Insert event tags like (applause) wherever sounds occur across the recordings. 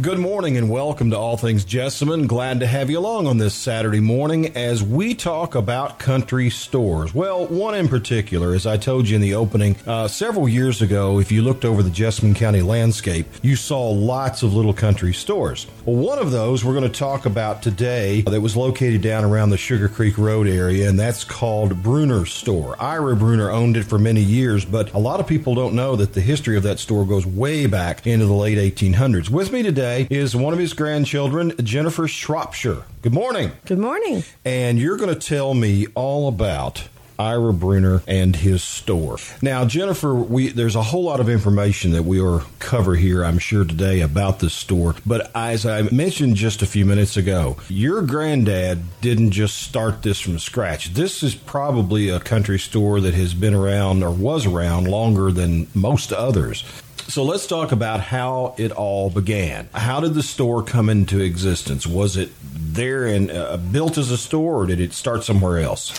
Good morning and welcome to All Things Jessamine. Glad to have you along on this Saturday morning as we talk about country stores. Well, one in particular, as I told you in the opening, uh, several years ago, if you looked over the Jessamine County landscape, you saw lots of little country stores. Well, one of those we're going to talk about today that was located down around the Sugar Creek Road area, and that's called Bruner Store. Ira Bruner owned it for many years, but a lot of people don't know that the history of that store goes way back into the late 1800s. With me today, today is one of his grandchildren, Jennifer Shropshire. Good morning. Good morning. And you're going to tell me all about Ira Bruner and his store. Now, Jennifer, we there's a whole lot of information that we are cover here, I'm sure today about this store. But as I mentioned just a few minutes ago, your granddad didn't just start this from scratch. This is probably a country store that has been around or was around longer than most others. So let's talk about how it all began. How did the store come into existence? Was it there and uh, built as a store, or did it start somewhere else?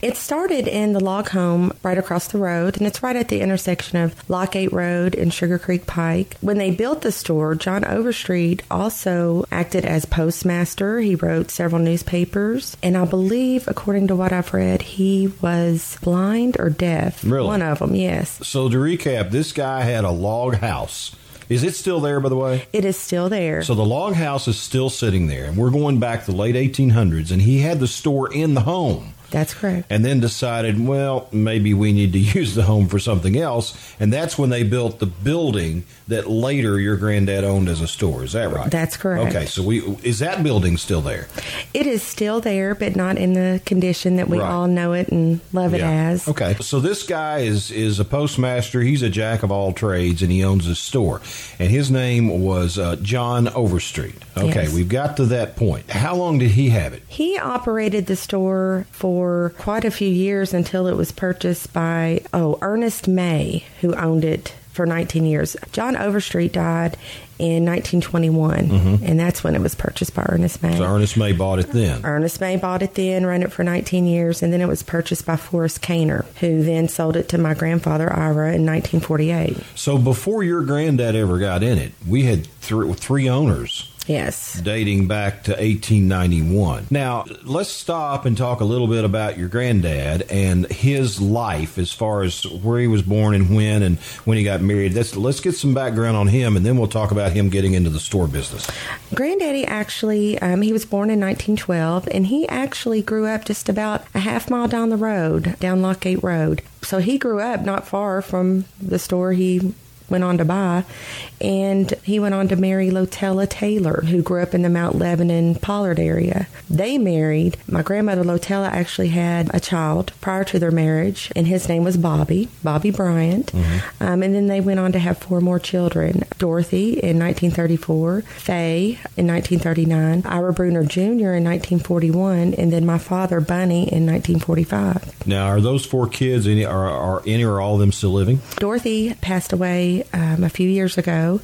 It started in the log home right across the road, and it's right at the intersection of Lock Eight Road and Sugar Creek Pike. When they built the store, John Overstreet also acted as postmaster. He wrote several newspapers, and I believe, according to what I've read, he was blind or deaf. Really? One of them, yes. So to recap, this guy had a log house. Is it still there, by the way? It is still there. So the log house is still sitting there, and we're going back to the late 1800s, and he had the store in the home. That's correct. And then decided, well, maybe we need to (laughs) use the home for something else. And that's when they built the building that later your granddad owned as a store. Is that right? That's correct. Okay, so we is that building still there? It is still there, but not in the condition that we Right. all know it and love it as. Okay, so this guy is is a postmaster. He's a jack of all trades, and he owns a store. And his name was uh, John Overstreet. Okay, Yes. we've got to that point. How long did he have it? He operated the store for quite a few years until it was purchased by, oh, Ernest May, who owned it for 19 years. John Overstreet died in 1921, mm-hmm. and that's when it was purchased by Ernest May. So Ernest May bought it then. Ernest May bought it then, ran it for 19 years, and then it was purchased by Forrest Kaner, who then sold it to my grandfather Ira in 1948. So before your granddad ever got in it, we had three, three owners Yes. dating back to 1891. Now, let's stop and talk a little bit about your granddad and his life as far as where he was born and when and when he got married. Let's, let's get some background on him and then we'll talk about him getting into the store business. Granddaddy actually, um, he was born in 1912, and he actually grew up just about a half mile down the road, down Lock Eight Road. So he grew up not far from the store he went on to buy, and he went on to marry Lotella Taylor, who grew up in the Mount Lebanon Pollard area. They married. My grandmother Lotella actually had a child prior to their marriage, and his name was Bobby, Bobby Bryant. Um, and then they went on to have four more children Dorothy in 1934, Faye in 1939, Ira Bruner Jr. in 1941, and then my father, Bunny, in 1945. Now, are those four kids, any, are, are any or all of them still living? Dorothy passed away um, a few years ago,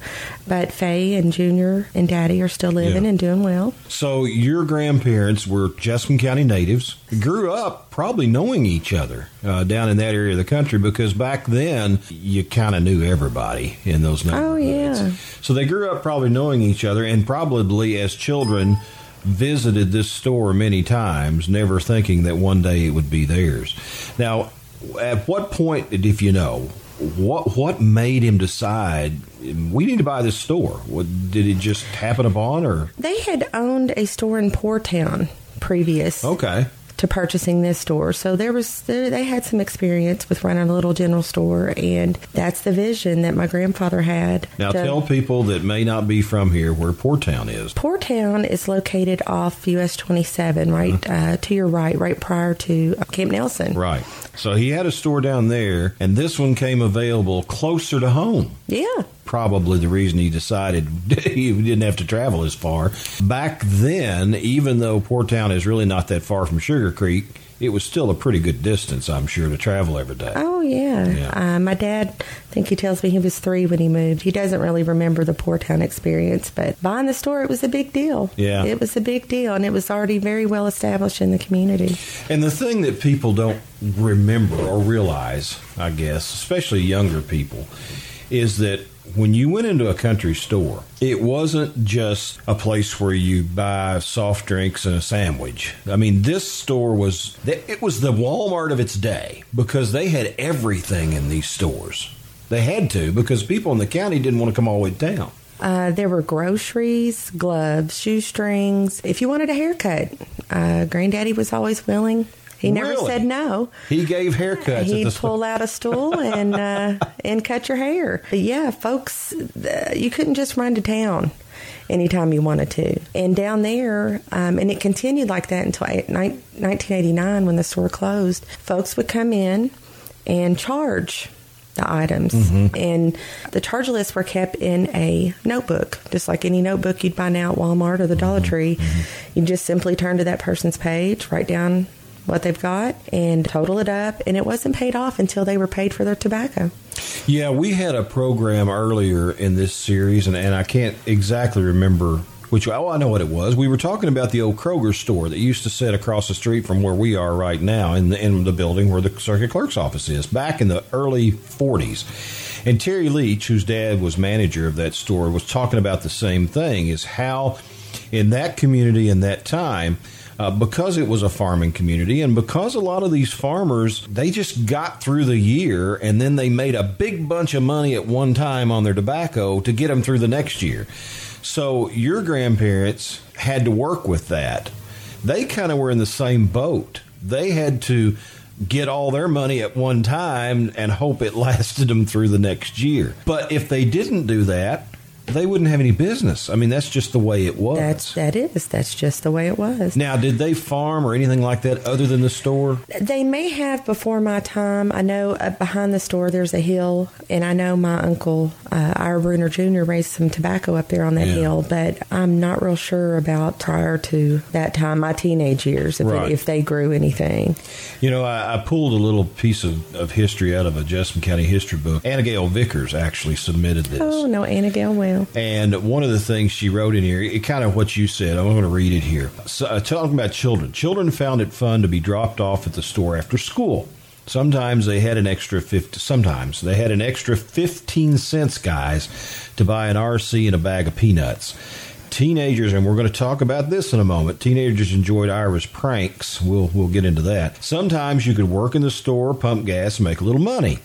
but Faye and Junior and Daddy are still living Yeah. and doing well. So your grandparents were Jessamine County natives, grew up probably knowing each other uh, down in that area of the country because back then you kind of knew everybody in those neighborhoods. Oh, yeah. So they grew up probably knowing each other and probably as children visited this store many times, never thinking that one day it would be theirs. Now, at what point, if you know, what what made him decide we need to buy this store? What, did it just happen upon, or They had owned a store in Poor Town previous okay? To purchasing this store. So there was they had some experience with running a little general store, and that's the vision that my grandfather had. Now to- tell people that may not be from here where Poortown is. Poortown is located off US 27, right uh, to your right, right prior to Camp Nelson. Right. So he had a store down there, and this one came available closer to home. Yeah. Probably the reason he decided (laughs) he didn't have to travel as far. Back then, even though Poortown is really not that far from Sugar Creek, it was still a pretty good distance, I'm sure, to travel every day. Oh yeah. Yeah. Uh, my dad, I think he tells me he was three when he moved. He doesn't really remember the Poortown experience, but buying the store, it was a big deal. Yeah. It was a big deal, and it was already very well established in the community. And the thing that people don't remember or realize, I guess, especially younger people, is that when you went into a country store, it wasn't just a place where you buy soft drinks and a sandwich. I mean, this store was it was the Walmart of its day because they had everything in these stores. They had to because people in the county didn't want to come all the way down. Uh, there were groceries, gloves, shoestrings. If you wanted a haircut, uh, Granddaddy was always willing. He never Really? said no. He gave haircuts He'd pull out a stool and uh, (laughs) and cut your hair. But yeah, folks, uh, you couldn't just run to town anytime you wanted to. And down there, um, and it continued like that until eight- nine- 1989 when the store closed. Folks would come in and charge the items, and the charge lists were kept in a notebook, just like any notebook you'd buy now at Walmart or the Dollar Tree. You just simply turn to that person's page, write down what they've got and total it up and it wasn't paid off until they were paid for their tobacco Yeah, we had a program earlier in this series, and, and I can't exactly remember which. Oh, I know what it was. We were talking about the old Kroger store that used to sit across the street from where we are right now, in the in the building where the circuit clerk's office is, back in the early '40s. And Terry Leach, whose dad was manager of that store, was talking about the same thing: is how in that community in that time uh, because it was a farming community and because a lot of these farmers they just got through the year and then they made a big bunch of money at one time on their tobacco to get them through the next year. So your grandparents had to work with that. They kind of were in the same boat. They had to get all their money at one time and hope it (laughs) lasted them through the next year. But if they didn't do that they wouldn't have any business. I mean, that's just the way it was. that's that is that's just the way it was Now, did they farm or anything like that other than the store? they may have before my time i know uh, behind the store there's a hill and i know my uncle uh, ira bruner jr raised some tobacco up there on that Yeah. hill but i'm not real sure about prior to that time my teenage years if, Right. it, if they grew anything You know, I, I pulled a little piece of, of history out of a Jessamine County history book. Anna Gale Vickers actually submitted this. oh no anna gale And one of the things she wrote in here, it kind of what you said. I'm going to read it here. So, uh, talking about children. Children found it fun to be dropped off at the store after school. Sometimes they had an extra 50, sometimes they had an extra 15 cents, guys, to buy an RC and a bag of peanuts. Teenagers, and we're going to talk about this in a moment. Teenagers enjoyed Ira's pranks. We'll we'll get into that. Sometimes you could work in the store, pump gas, make a little money.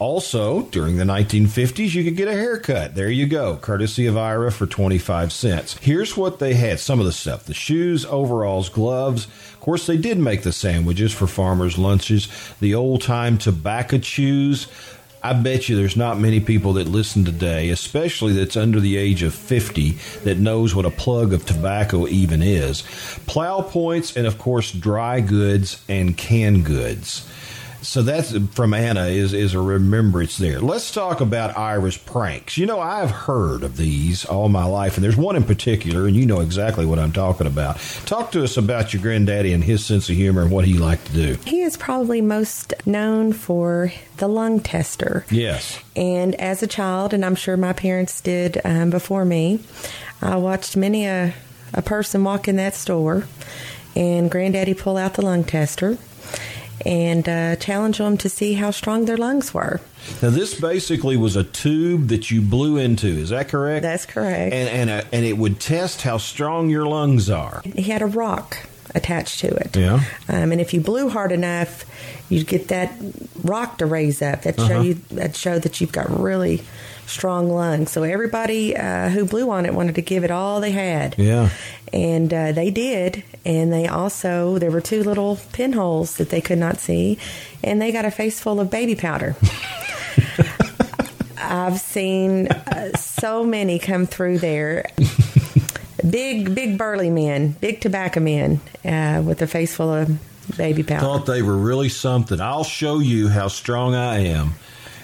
Also, during the 1950s, you could get a haircut. There you go, courtesy of Ira for 25 cents. Here's what they had some of the stuff the shoes, overalls, gloves. Of course, they did make the sandwiches for farmers' lunches, the old time tobacco chews. I bet you there's not many people that listen today, especially that's under the age of 50, that knows what a plug of tobacco even is. Plow points, and of course, dry goods and canned goods. So that's from Anna is is a remembrance there. Let's talk about Ira's pranks. You know, I've heard of these all my life, and there's one in particular, and you know exactly what I'm talking about. Talk to us about your granddaddy and his sense of humor and what he liked to do. He is probably most known for the lung tester. Yes. And as a child, and I'm sure my parents did um, before me, I watched many a, a person walk in that store and Granddaddy pull out the lung tester and uh, challenge them to see how strong their lungs were. Now this basically was a tube that you blew into. Is that correct? That's correct. and and uh, and it would test how strong your lungs are. He had a rock attached to it. Yeah. Um, and if you blew hard enough, you'd get that rock to raise up. That show Uh-huh. you that showed that you've got really strong lungs. So everybody uh, who blew on it wanted to give it all they had. Yeah. And uh, they did. And they also there were two little pinholes that they could not see, and they got a face full of baby powder. (laughs) I've seen uh, so many come through there. Big, big burly men, big tobacco men uh, with a face full of baby powder. Thought they were really something. I'll show you how strong I am.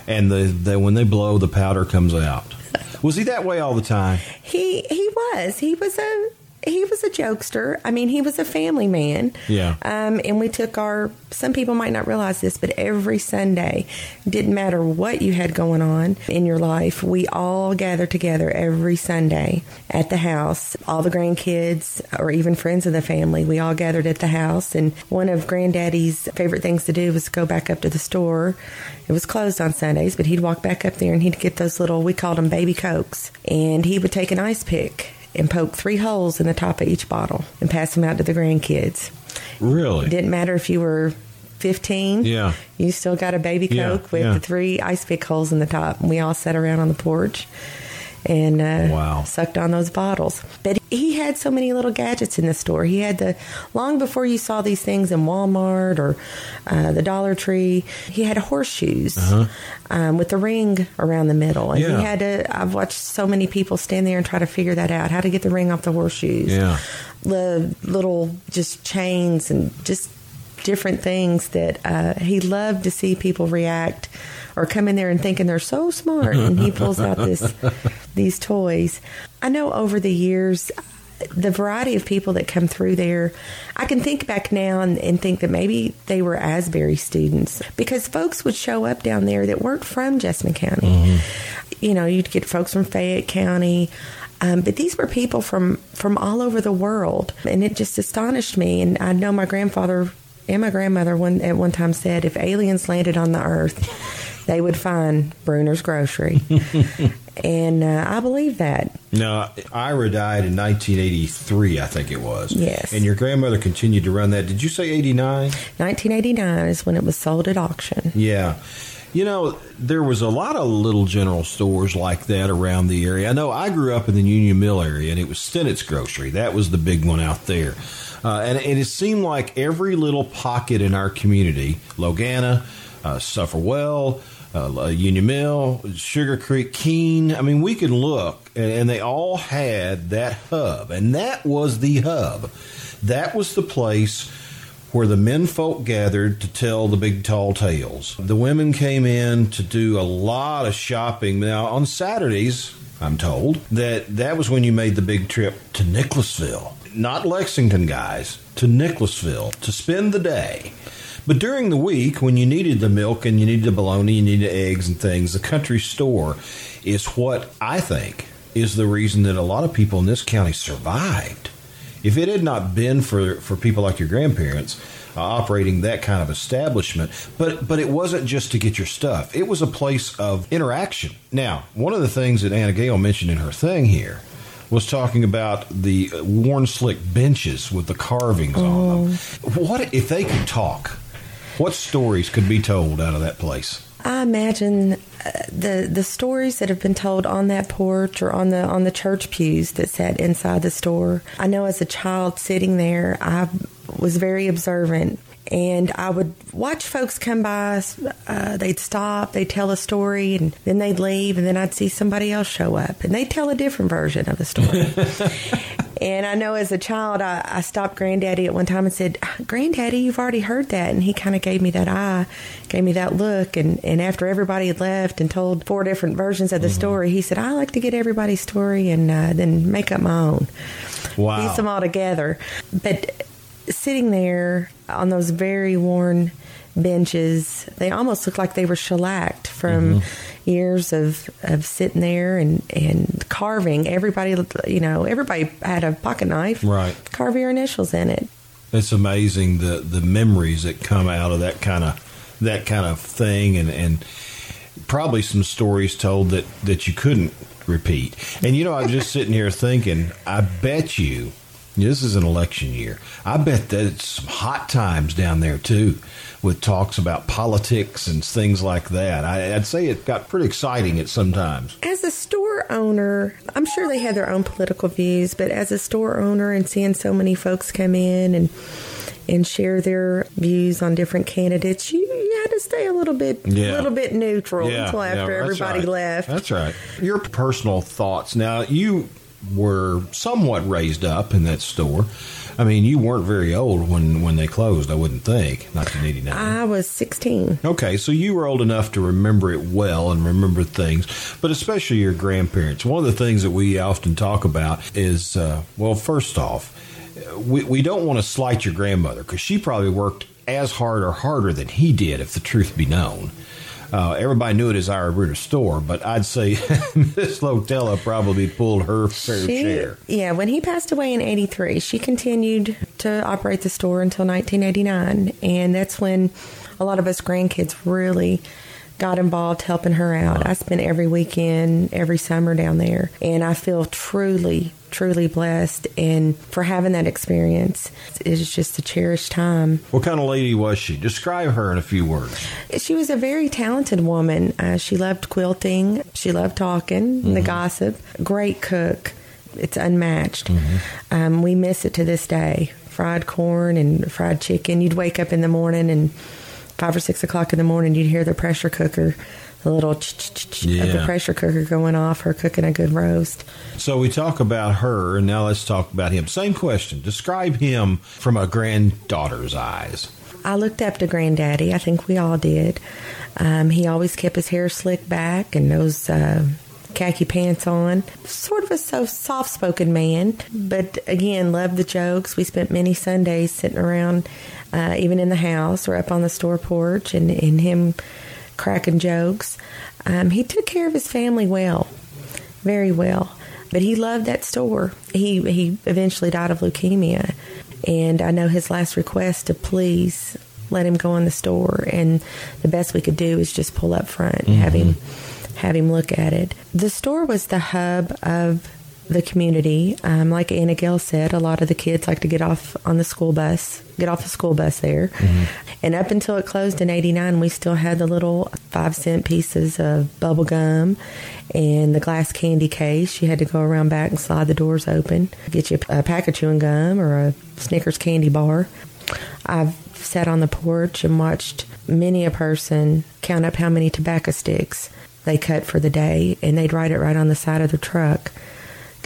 And the, the when they blow, the powder comes out. Was he that way all the time? He he was he was a he was a jokester. I mean, he was a family man. Yeah. Um, and we took our. Some people might not realize this, but every Sunday, didn't matter what you had going on in your life, we all gathered together every Sunday at the house. All the grandkids, or even friends of the family, we all gathered at the house. And one of Granddaddy's favorite things to do was go back up to the store It was closed on Sundays, but he'd walk back up there and he'd get those little, we called them baby cokes. And he would take an ice pick and poke three holes in the top of each bottle and pass them out to the grandkids. Really? It didn't matter if you were 15. Yeah. You still got a baby Yeah, Coke with yeah. the three ice pick holes in the top. And we all sat around on the porch and uh, Wow. sucked on those bottles. But he had so many little gadgets in the store. He had the, long before you saw these things in Walmart or uh, the Dollar Tree, he had horseshoes um, with the ring around the middle. And Uh-huh. Yeah. he had to, I've watched so many people stand there and try to figure that out, how to get the ring off the horseshoes Yeah. the little just chains and just different things that uh, he loved to see people react or come in there and thinking they're so smart. And he pulls out this (laughs) these toys. I know over the years the variety of people that come through there i can think back now and, and think that maybe they were asbury students because folks would show up down there that weren't from jessamine county. You know you'd get folks from fayette county. Um, but these were people from from all over the world, and it just astonished me. And I know my grandfather and my grandmother one at one time said, if aliens landed on the Earth, they would find Bruner's Grocery, (laughs) and uh, I believe that. Now, Ira died in 1983, I think it was. Yes. And your grandmother continued to run that. Did you say 89? 1989 is when it was sold at auction. Yeah. You know, there was a lot of little general stores like that around the area. I know I grew up in the Union Mill area, and it was Stenett's Grocery. That was the big one out there. Uh, and, and it seemed like every little pocket in our community, Logana, uh, Sulphur Well, uh, Union Mill, Sugar Creek, Keene, I mean, we could look, and, and they all had that hub. And that was the hub. That was the place where the men folk gathered to tell the big tall tales. The women came in to do a lot of shopping. Now, on Saturdays, I'm told, that that was when you made the big trip to Nicholasville. Not Lexington, guys, to Nicholasville to spend the day. But during the week, when you needed the milk and you needed the bologna, you needed eggs and things, the country store is what I think is the reason that a lot of people in this county survived. If it had not been for, for people like your grandparents uh, operating that kind of establishment, but but it wasn't just to get your stuff. It was a place of interaction. Now, one of the things that Anna Gale mentioned in her thing here was talking about the worn slick benches with the carvings on them. What if they could talk? What stories could be told out of that place? I imagine uh, the the stories that have been told on that porch or on the on the church pews that sat inside the store. I know as a child sitting there, I was very observant. And I would watch folks come by. Uh, they'd stop, they'd tell a story, and then they'd leave, and then I'd see somebody else show up, and they'd tell a different version of the story. (laughs) And I know as a child, I, I stopped Granddaddy at one time and said, ah, Granddaddy, you've already heard that. And he kind of gave me that eye, gave me that look. And, and after everybody had left and told four different versions of the mm-hmm. story, he said, I like to get everybody's story and uh, then make up my own, Wow. piece them all together. But sitting there on those very worn benches, they almost looked like they were shellacked from mm-hmm. Years of, of sitting there and, and carving. Everybody, you know, everybody had a pocket knife, Right. Carve your initials in it. It's amazing the the memories that come out of that kind of that kind of thing, and and probably some stories told that that you couldn't repeat. And you know, I'm just sitting here thinking, I bet you. This is an election year. I bet that it's some hot times down there too, with talks about politics and things like that. I, I'd say it got pretty exciting at some times. As a store owner, I'm sure they had their own political views, but as a store owner and seeing so many folks come in and and share their views on different candidates, you, you had to stay a little bit Yeah. a little bit neutral until after that's everybody right. left. That's right. Your personal thoughts. Now, you were somewhat raised up in that store. I mean, you weren't very old when, when they closed, I wouldn't think, 1989. I was 16. Okay, so you were old enough to remember it well and remember things, but especially your grandparents. One of the things that we often talk about is, uh, well, first off, we, we don't want to slight your grandmother because she probably worked as hard or harder than he did, if the truth be known. Uh, everybody knew it as Ira Bruner store, but I'd say (laughs) Miss Lotella probably pulled her fair She- share. Yeah, when he passed away in 83, she continued to operate the store until 1989. And that's when a lot of us grandkids really got involved helping her out. I spent every weekend, every summer down there, and I feel truly, truly blessed. And for having that experience, it's just a cherished time. What kind of lady was she? Describe her in a few words. She was a very talented woman. Uh, she loved quilting. She loved talking, mm-hmm. the gossip. Great cook. It's unmatched. Mm-hmm. Um, we miss it to this day. Fried corn and fried chicken. You'd wake up in the morning and five or six o'clock in the morning, you'd hear the pressure cooker, the little yeah. of the pressure cooker going off, her cooking a good roast. So we talk about her, and now let's talk about him. Same question. Describe him from a granddaughter's eyes. I looked up to Granddaddy. I think we all did. Um, he always kept his hair slicked back and those uh, khaki pants on. Sort of a so soft spoken man, but again, loved the jokes. We spent many Sundays sitting around uh, even in the house or up on the store porch, and, and him cracking jokes. Um, he took care of his family well, very well. But he loved that store. He he eventually died of leukemia, and I know his last request to please let him go in the store. And the best we could do is just pull up front and mm-hmm. have him have him look at it. The store was the hub of the community. Um, like Anna Gail said, a lot of the kids like to get off on the school bus, get off the school bus there. Mm-hmm. And up until it closed in 89, we still had the little five cent pieces of bubble gum and the glass candy case. You had to go around back and slide the doors open, get you a pack of chewing gum or a Snickers candy bar. I've sat on the porch and watched many a person count up how many tobacco sticks they cut for the day, and they'd write it right on the side of their truck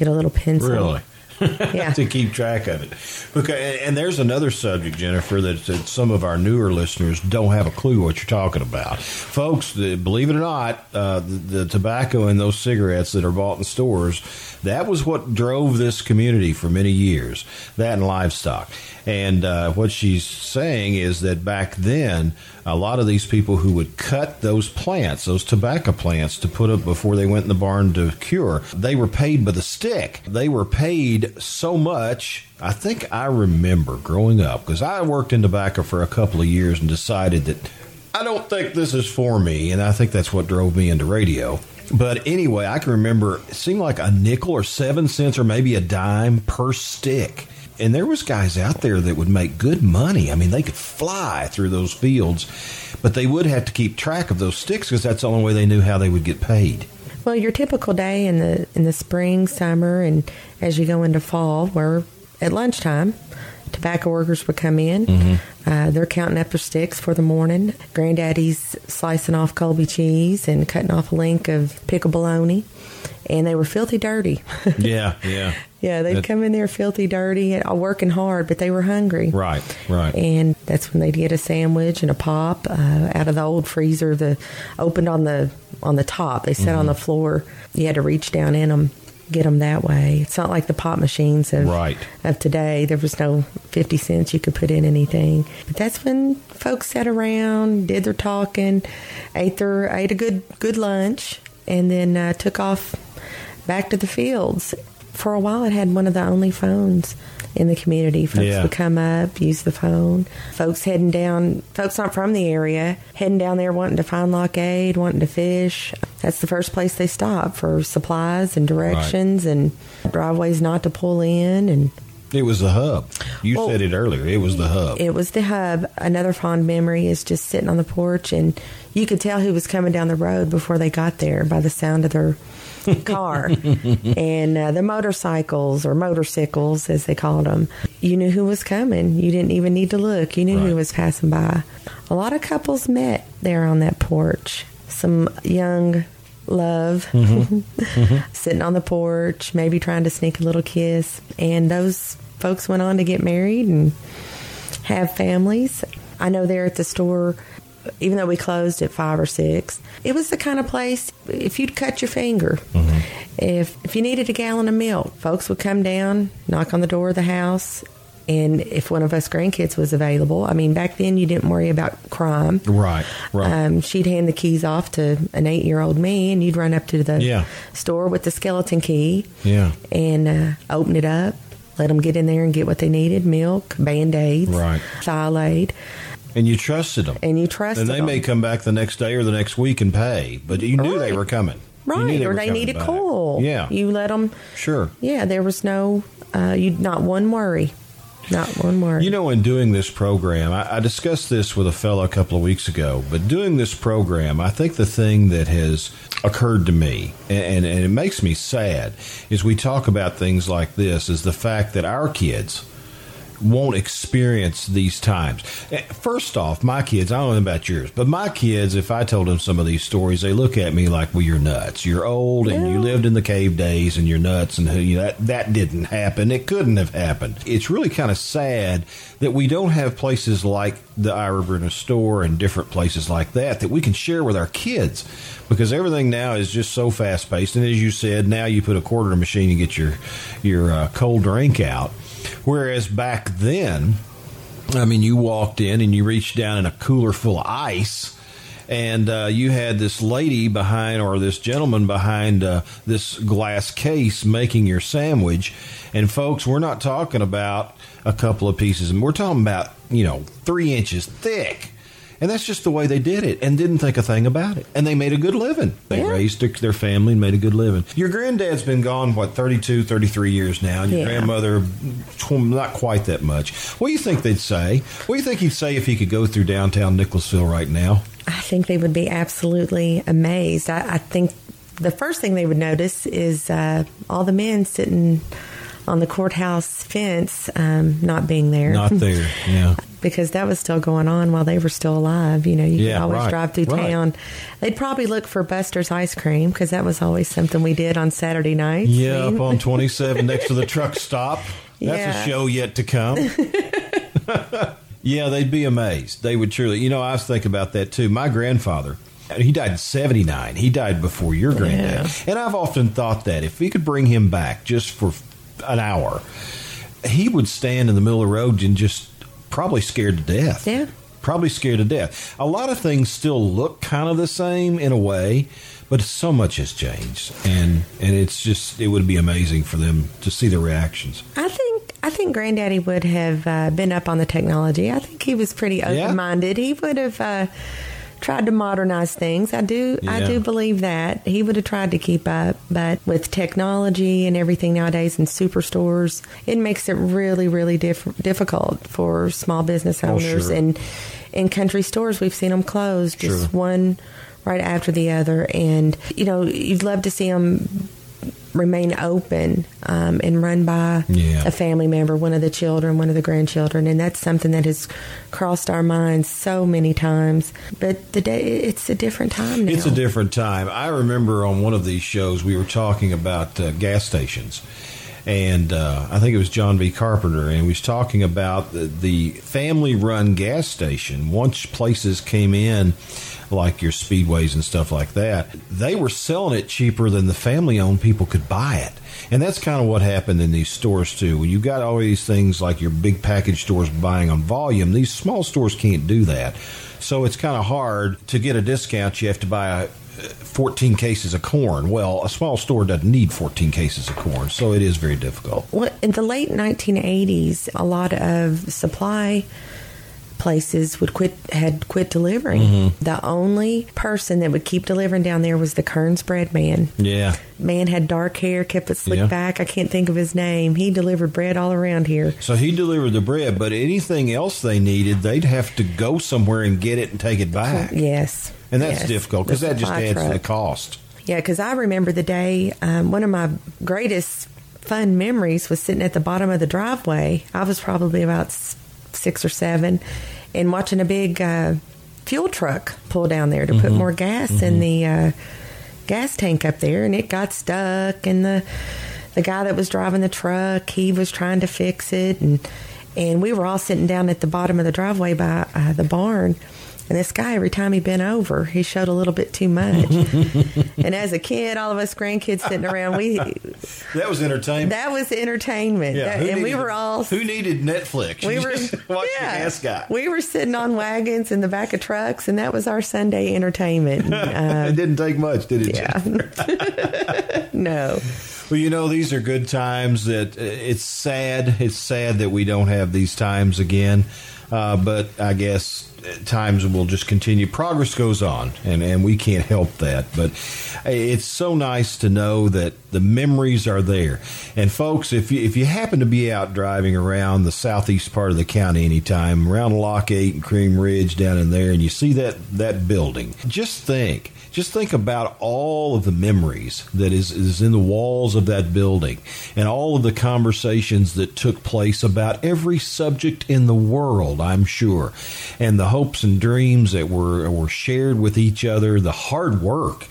get a little pencil. Really? (laughs) yeah. to keep track of it. Okay, and there's another subject, Jennifer, that, that, some of our newer listeners don't have a clue what you're talking about. Folks, believe it or not, uh, the, the, tobacco and those cigarettes that are bought in stores, that was what drove this community for many years, that and livestock. And uh, what she's saying is that back then, a lot of these people who would cut those plants, those tobacco plants, to put up before they went in the barn to cure, they were paid by the stick. They were paid so much. I think I remember growing up because I worked in tobacco for a couple of years and decided that I don't think this is for me. And I think that's what drove me into radio. But anyway, I can remember it seemed like a nickel or seven cents or maybe a dime per stick and there was guys out there that would make good money. I mean, they could fly through those fields, but they would have to keep track of those sticks because that's the only way they knew how they would get paid. Well, your typical day in the in the spring, summer, and as you go into fall, where at lunchtime, tobacco workers would come in. Mm-hmm. Uh, they're counting up their sticks for the morning. Granddaddy's slicing off Colby cheese and cutting off a link of pickle bologna and they were filthy dirty. (laughs) yeah, yeah. Yeah, they'd come in there filthy dirty, uh, working hard, but they were hungry. Right, right. And that's when they'd get a sandwich and a pop uh, out of the old freezer, the opened on the on the top. They sat mm-hmm. on the floor. You had to reach down in them, get them that way. It's not like the pop machines of right. of today. There was no fifty cents you could put in anything. But that's when folks sat around, did their talking, ate their ate a good good lunch, and then uh, took off back to the fields. For a while, it had one of the only phones in the community. Folks yeah. would come up, use the phone. Folks heading down, folks not from the area, heading down there wanting to find Lock Eight, wanting to fish. That's the first place they stop for supplies and directions right. and driveways not to pull in and it was the hub. You well, said it earlier. It was the hub. It was the hub. Another fond memory is just sitting on the porch, and you could tell who was coming down the road before they got there by the sound of their car. And uh, the motorcycles or motorcycles as they called them you knew who was coming. You didn't even need to look. You knew right. who was passing by. A lot of couples met there on that porch. Some young love mm-hmm. (laughs) Mm-hmm. sitting on the porch maybe trying to sneak a little kiss. And those folks went on to get married and have families. I know there at the store even though we closed at five or six, it was the kind of place if you'd cut your finger, mm-hmm. if if you needed a gallon of milk, folks would come down, knock on the door of the house, and if one of us grandkids was available, I mean, back then you didn't worry about crime. Right, right. Um, she'd hand the keys off to an eight year old me, and you'd run up to the yeah. store with the skeleton key yeah. and uh, open it up, let them get in there and get what they needed milk, band aids, right. And you trusted them. and you trusted And they them. may come back the next day or the next week and pay, but you knew they were coming. Right, or were they needed back. coal. Yeah, you let them. sure. Yeah, there was no, uh, you not one worry, not one worry. You know, in doing this program, I, I discussed this with a fellow a couple of weeks ago, but doing this program, I think the thing that has occurred to me, and, and, and it makes me sad, is we talk about things like this, is the fact that our kids won't experience these times. Eh, First off, my kids, I don't know about yours, but my kids, if I told them some of these stories, they look at me like, well, you're nuts. You're old and you lived in the cave days and you're nuts and you know, that, that didn't happen. It couldn't have happened. It's really kind of sad that we don't have places like the Ira Bruner store and different places like that that we can share with our kids because everything now is just so fast paced. And as you said, now you put a quarter in a machine and get your, your uh, cold drink out. Whereas back then, I mean, you walked in and you reached down in a cooler full of ice, and uh, you had this lady behind, or this gentleman behind uh, this glass case making your sandwich. And folks, we're not talking about a couple of pieces, we're talking about you know three inches thick. And that's just the way they did it and didn't think a thing about it. And they made a good living. They Yeah. raised their, their family and made a good living. Your granddad's been gone, what, 32, 33 years now. And your Yeah. grandmother, not quite that much. What do you think they'd say? What do you think he'd say if he could go through downtown Nicholasville right now? I think they would be absolutely amazed. I, I think the first thing they would notice is uh, all the men sitting on the courthouse fence um, not being there. Not there. (laughs) Yeah. Because that was still going on while they were still alive. You know, you Yeah, could always right, drive through right. town. They'd probably look for Buster's ice cream because that was always something we did on Saturday nights. Yeah, up on 27 next to the truck stop. (laughs) That's Yeah. a show yet to come. (laughs) yeah, they'd be amazed. They would truly. You know, I was thinking about that too. My grandfather, he died in 79. He died before your granddad. Yeah. And I've often thought that if we could bring him back just for an hour, he would stand in the middle of the road and just probably scared to death. Yeah. Probably scared to death. A lot of things still look kind of the same in a way, but so much has changed, and and it's just it would be amazing for them to see the reactions. I think I think Granddaddy would have uh, been up on the technology. I think he was pretty open minded. He would have uh, tried to modernize things. I do I do believe that he would have tried to keep up. But with technology and everything nowadays in superstores, it makes it really really diff- difficult for small business Oh, owners sure. and in country stores. We've seen them close just Sure. one right after the other, and you know you'd love to see them remain open um, and run by Yeah. a family member, one of the children, one of the grandchildren, and that's something that has crossed our minds so many times. But the day, it's a different time now. It's a different time. I remember on one of these shows we were talking about uh, gas stations. And uh, I think it was John V. Carpenter, and he was talking about the, the family run gas station. Once places came in, like your speedways and stuff like that, they were selling it cheaper than the family owned people could buy it. And that's kind of what happened in these stores, too. When you've got all these things like your big package stores buying on volume, these small stores can't do that. So it's kind of hard to get a discount. You have to buy a, 14 cases of corn. Well, a small store doesn't need 14 cases of corn, so it is very difficult. Well, in the late 1980s, a lot of supply places would quit had quit delivering. Mm-hmm. The only person that would keep delivering down there was the Kern's bread man. Yeah. Man had dark hair, kept it slicked Yeah. back. I can't think of his name. He delivered bread all around here. So he delivered the bread, but anything else they needed, they'd have to go somewhere and get it and take it back. Yes. And that's Yes. difficult because that just adds to the cost. Yeah, because I remember the day, um, one of my greatest fun memories was sitting at the bottom of the driveway. I was probably about six or seven and watching a big uh, fuel truck pull down there to Mm-hmm. put more gas in the uh, gas tank up there, and it got stuck. And the the guy that was driving the truck, he was trying to fix it, and and we were all sitting down at the bottom of the driveway by uh, the barn. And this guy, every time he bent over, he showed a little bit too much. (laughs) and as a kid, all of us grandkids sitting around, we (laughs) That was entertainment. that was entertainment. yeah, That- and we were all who needed Netflix? we (laughs) were just watch yeah, gas guy. We were sitting on wagons in the back of trucks, and that was our Sunday entertainment. And, uh, it didn't take much, did it? yeah, no. Well, you know, these are good times. That uh, it's sad. It's sad that we don't have these times again. Uh, but I guess times will just continue. Progress goes on, and, and we can't help that. But it's so nice to know that the memories are there. And folks, if you if you happen to be out driving around the southeast part of the county anytime, around Lock Eight and Cream Ridge down in there, and you see that that building, just think just think about all of the memories that is, is in the walls of that building and all of the conversations that took place about every subject in the world, I'm sure, and the hopes and dreams that were, were shared with each other, the hard work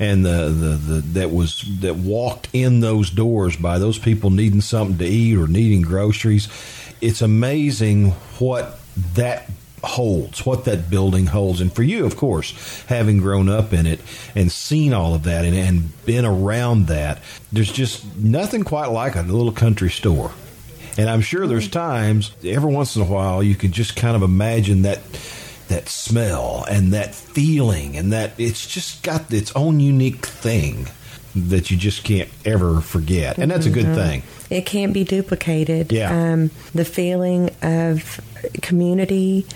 and the, the, the that was that walked in those doors by those people needing something to eat or needing groceries. It's amazing what that holds, what that building holds. And for you, of course, having grown up in it and seen all of that and, and been around that, there's just nothing quite like a little country store. And I'm sure there's times, every once in a while, you can just kind of imagine that that smell and that feeling and that it's just got its own unique thing that you just can't ever forget. And that's a good mm-hmm. thing. It can't be duplicated. Yeah. Um, the feeling of community,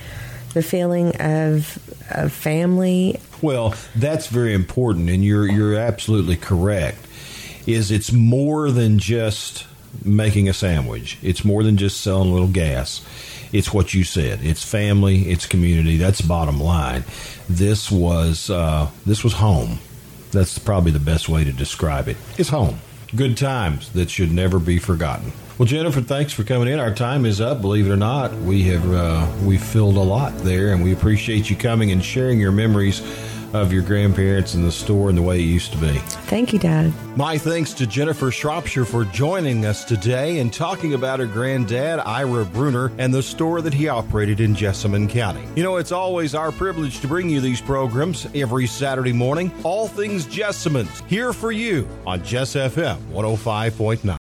the feeling of, of family. Well, that's very important, and you're you're absolutely correct. Is it's more than just making a sandwich. It's more than just selling a little gas. It's what you said. It's family. It's community. That's bottom line. This was uh, this was home. That's probably the best way to describe it. It's home. Good times that should never be forgotten. Well, Jennifer, thanks for coming in. Our time is up. Believe it or not, we have uh, we filled a lot there, and we appreciate you coming and sharing your memories of your grandparents and the store and the way it used to be. Thank you, Dad. My thanks to Jennifer Shropshire for joining us today and talking about her granddad, Ira Bruner, and the store that he operated in Jessamine County. You know, it's always our privilege to bring you these programs every Saturday morning. All things Jessamine, here for you on Jess FM 105.9.